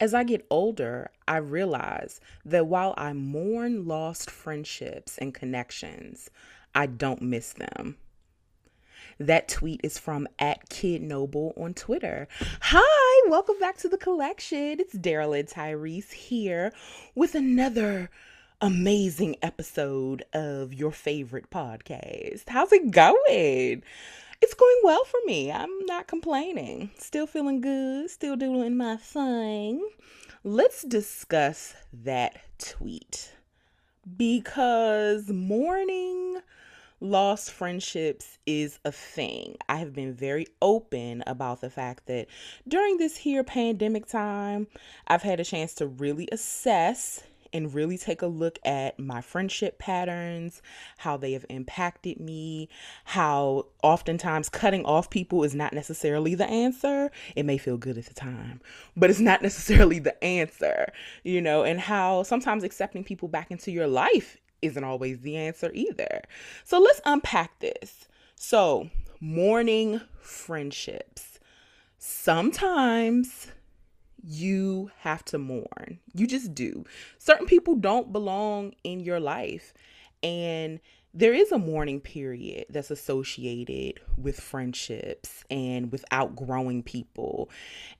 As I get older, I realize that while I mourn lost friendships and connections, I don't miss them. That tweet is from at Kid Noble on Twitter. Hi, welcome back to the collection. It's Daryl and Tyrese here with another amazing episode of your favorite podcast. How's it going? It's going well for me. I'm not complaining. Still feeling good, still doing my thing. Let's discuss that tweet because mourning lost friendships is a thing. I have been very open about the fact that during this here pandemic time, I've had a chance to really assess and really take a look at my friendship patterns, how they have impacted me, how oftentimes cutting off people is not necessarily the answer. It may feel good at the time, but it's not necessarily the answer, you know, and how sometimes accepting people back into your life isn't always the answer either. So let's unpack this. So, mourning friendships. Sometimes you have to mourn. You just do. Certain people don't belong in your life. And there is a mourning period that's associated with friendships and with outgrowing people.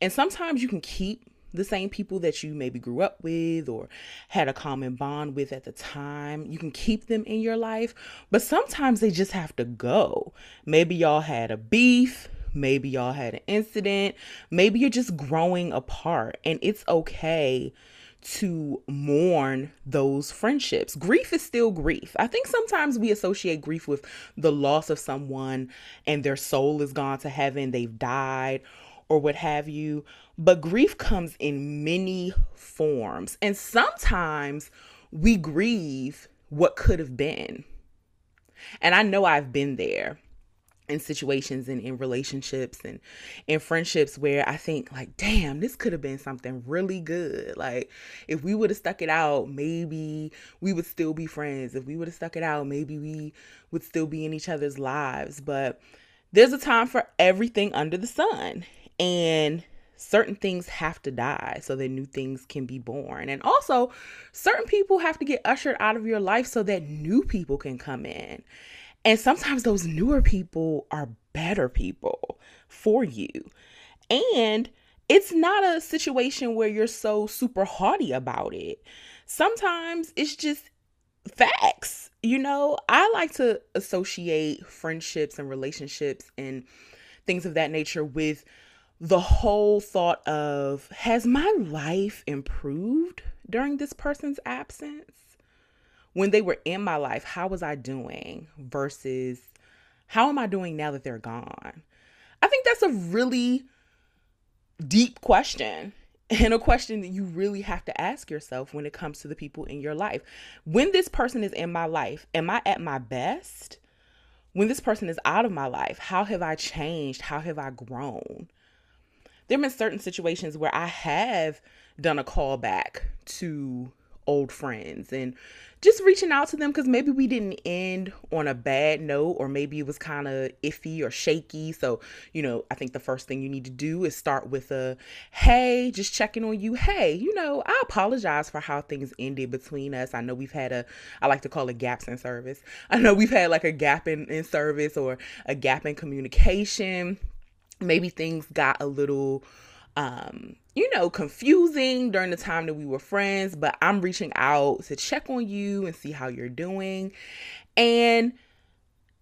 And sometimes you can keep the same people that you maybe grew up with or had a common bond with at the time. You can keep them in your life, but sometimes they just have to go. Maybe y'all had a beef, maybe y'all had an incident, maybe you're just growing apart, and it's okay to mourn those friendships. Grief is still grief. I think sometimes we associate grief with the loss of someone and their soul is gone to heaven, they've died, or what have you. But grief comes in many forms. And sometimes we grieve what could have been. And I know I've been there in situations and in relationships and in friendships where I think like damn this could have been something really good like if we would have stuck it out maybe we would still be friends if we would have stuck it out maybe we would still be in each other's lives but there's a time for everything under the sun and certain things have to die so that new things can be born. And also, certain people have to get ushered out of your life so that new people can come in. And sometimes those newer people are better people for you. And it's not a situation where you're so super haughty about it. Sometimes it's just facts. You know, I like to associate friendships and relationships and things of that nature with the whole thought of has my life improved during this person's absence? When they were in my life, how was I doing versus how am I doing now that they're gone? I think that's a really deep question and a question that you really have to ask yourself when it comes to the people in your life. When this person is in my life, am I at my best? When this person is out of my life, how have I changed? How have I grown? there have been certain situations where I have done a call back to old friends and just reaching out to them because maybe we didn't end on a bad note or maybe it was kind of iffy or shaky. So you know i think the first thing you need to do is start with a hey just checking on you hey you know i apologize for how things ended between us. I know we've had a i like to call it gaps in service. I know we've had like a gap in, in service or a gap in communication. Maybe things got a little um, you know, confusing during the time that we were friends, but I'm reaching out to check on you and see how you're doing. And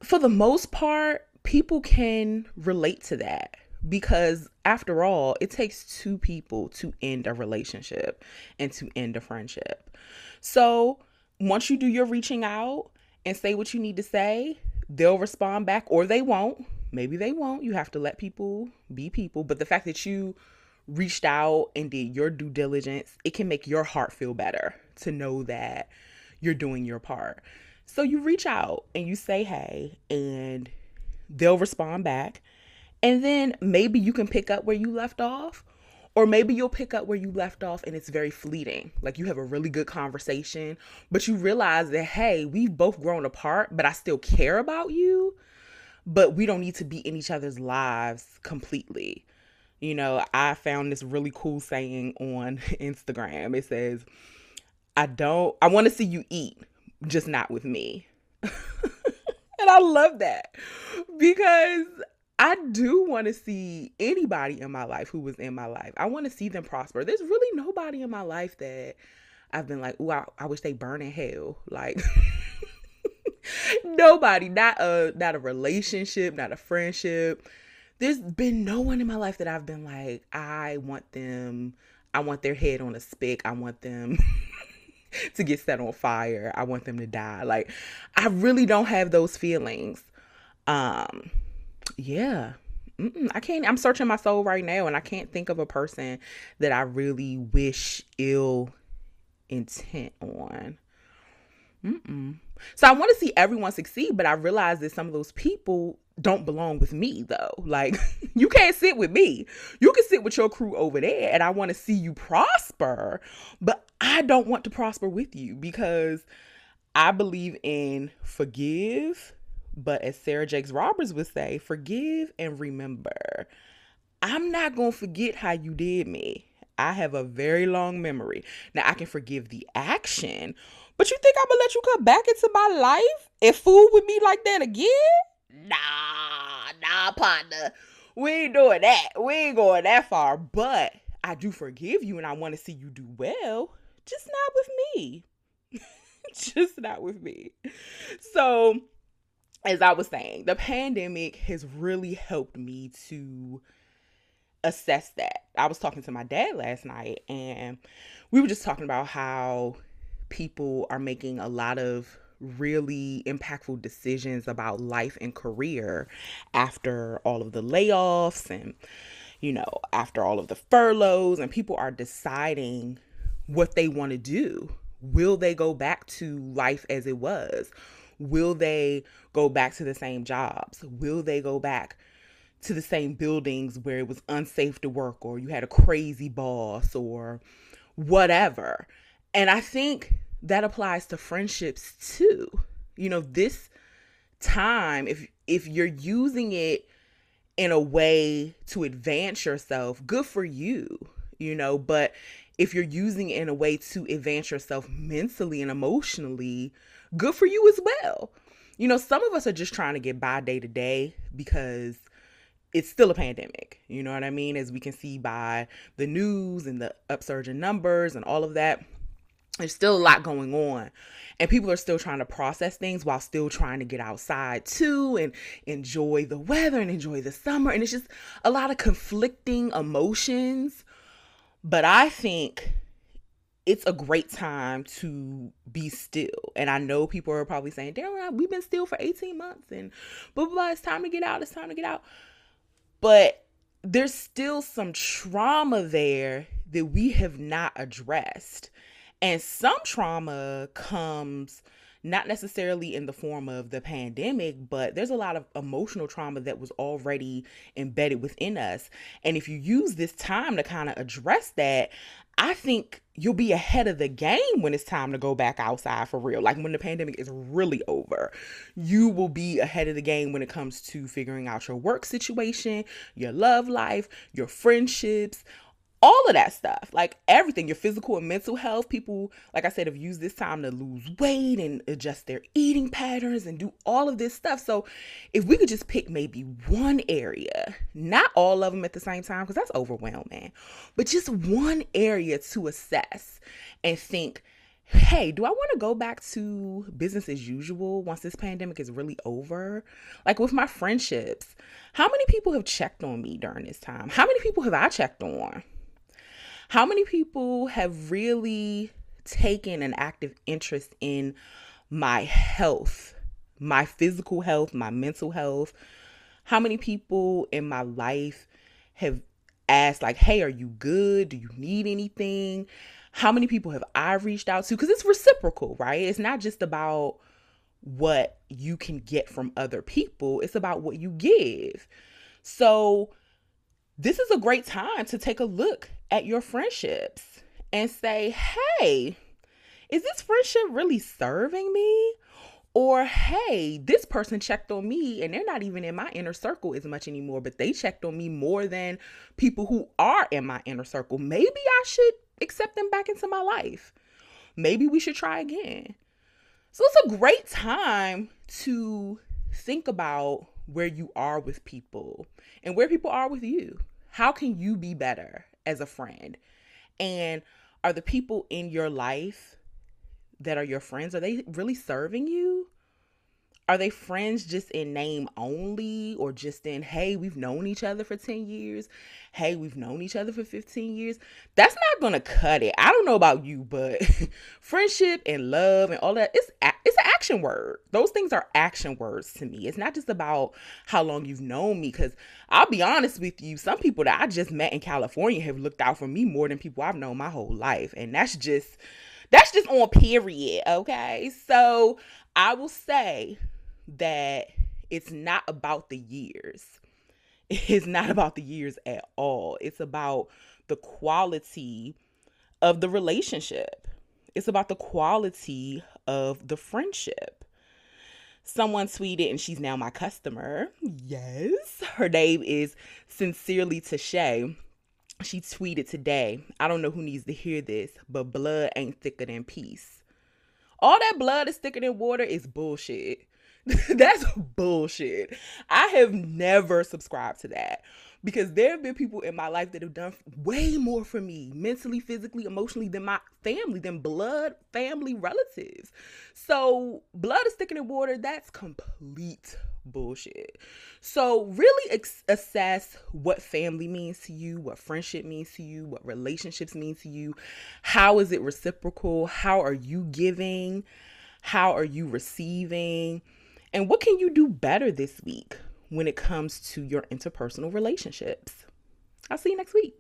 for the most part, people can relate to that because after all, it takes two people to end a relationship and to end a friendship. So, once you do your reaching out and say what you need to say, they'll respond back or they won't Maybe they won't. You have to let people be people. But the fact that you reached out and did your due diligence, it can make your heart feel better to know that you're doing your part. So you reach out and you say, hey, and they'll respond back. And then maybe you can pick up where you left off. Or maybe you'll pick up where you left off and it's very fleeting. Like you have a really good conversation, but you realize that, hey, we've both grown apart, but I still care about you but we don't need to be in each other's lives completely. You know, I found this really cool saying on Instagram. It says, I don't, I want to see you eat, just not with me. and I love that because I do want to see anybody in my life who was in my life. I want to see them prosper. There's really nobody in my life that I've been like, oh, I, I wish they burn in hell. Like, nobody, not a not a relationship, not a friendship. There's been no one in my life that I've been like, I want them, I want their head on a spick. I want them to get set on fire. I want them to die. Like, I really don't have those feelings. Um, yeah. Mm-mm, I can't. I'm searching my soul right now, and I can't think of a person that I really wish ill intent on. Mm-mm. So I want to see everyone succeed, but I realize that some of those people don't belong with me though. Like you can't sit with me. You can sit with your crew over there and I want to see you prosper, but I don't want to prosper with you because I believe in forgive, but as Sarah Jakes Roberts would say, forgive and remember. I'm not going to forget how you did me. I have a very long memory. Now I can forgive the action, but you think I'm gonna let you come back into my life and fool with me like that again? Nah, nah, partner. We ain't doing that. We ain't going that far. But I do forgive you and I want to see you do well. Just not with me. just not with me. So, as I was saying, the pandemic has really helped me to assess that. I was talking to my dad last night and we were just talking about how people are making a lot of really impactful decisions about life and career after all of the layoffs and you know after all of the furloughs and people are deciding what they want to do. Will they go back to life as it was? Will they go back to the same jobs? Will they go back to the same buildings where it was unsafe to work or you had a crazy boss or whatever. And I think that applies to friendships too. You know, this time if if you're using it in a way to advance yourself, good for you, you know, but if you're using it in a way to advance yourself mentally and emotionally, good for you as well. You know, some of us are just trying to get by day to day because it's still a pandemic. You know what I mean? As we can see by the news and the upsurge in numbers and all of that, there's still a lot going on. And people are still trying to process things while still trying to get outside too and enjoy the weather and enjoy the summer. And it's just a lot of conflicting emotions. But I think it's a great time to be still. And I know people are probably saying, damn, we've been still for 18 months and blah, blah, blah. It's time to get out. It's time to get out but there's still some trauma there that we have not addressed. And some trauma comes not necessarily in the form of the pandemic, but there's a lot of emotional trauma that was already embedded within us. And if you use this time to kind of address that, I think you'll be ahead of the game when it's time to go back outside for real. Like when the pandemic is really over, you will be ahead of the game when it comes to figuring out your work situation, your love life, your friendships, all of that stuff like everything your physical and mental health people like i said have used this time to lose weight and adjust their eating patterns and do all of this stuff so if we could just pick maybe one area not all of them at the same time because that's overwhelming but just one area to assess and think hey, do I want to go back to business as usual once this pandemic is really over? Like with my friendships, how many people have checked on me during this time? How many people have I checked on? How many people have really taken an active interest in my health, my physical health, my mental health? How many people in my life have asked, like, hey, are you good? Do you need anything? How many people have I reached out to? Because it's reciprocal, right? It's not just about what you can get from other people, it's about what you give. So, this is a great time to take a look at your friendships and say, hey, is this friendship really serving me? Or, hey, this person checked on me and they're not even in my inner circle as much anymore, but they checked on me more than people who are in my inner circle. Maybe I should accept them back into my life. Maybe we should try again. So it's a great time to think about where you are with people and where people are with you. How can you be better as a friend? And are the people in your life that are your friends, are they really serving you? Are they friends just in name only or just in, hey, we've known each other for 10 years? Hey, we've known each other for 15 years? That's not to cut it. I don't know about you, but friendship and love and all that, it's, it's an action word. Those things are action words to me. It's not just about how long you've known me, because I'll be honest with you, some people that I just met in California have looked out for me more than people I've known my whole life. And that's just, that's just on period. Okay. So I will say, that it's not about the years. It's not about the years at all. It's about the quality of the relationship. It's about the quality of the friendship. Someone tweeted, and she's now my customer. Yes. Her name is Sincerely Tashay. She tweeted today. I don't know who needs to hear this, but blood ain't thicker than peace. All that blood is thicker than water is bullshit. That's bullshit. I have never subscribed to that because there have been people in my life that have done way more for me mentally, physically, emotionally than my family, than blood family relatives. So, blood is thicker than water. That's complete bullshit. So, really ex- assess what family means to you, what friendship means to you, what relationships mean to you. How is it reciprocal? How are you giving? How are you receiving? And what can you do better this week when it comes to your interpersonal relationships? I'll see you next week.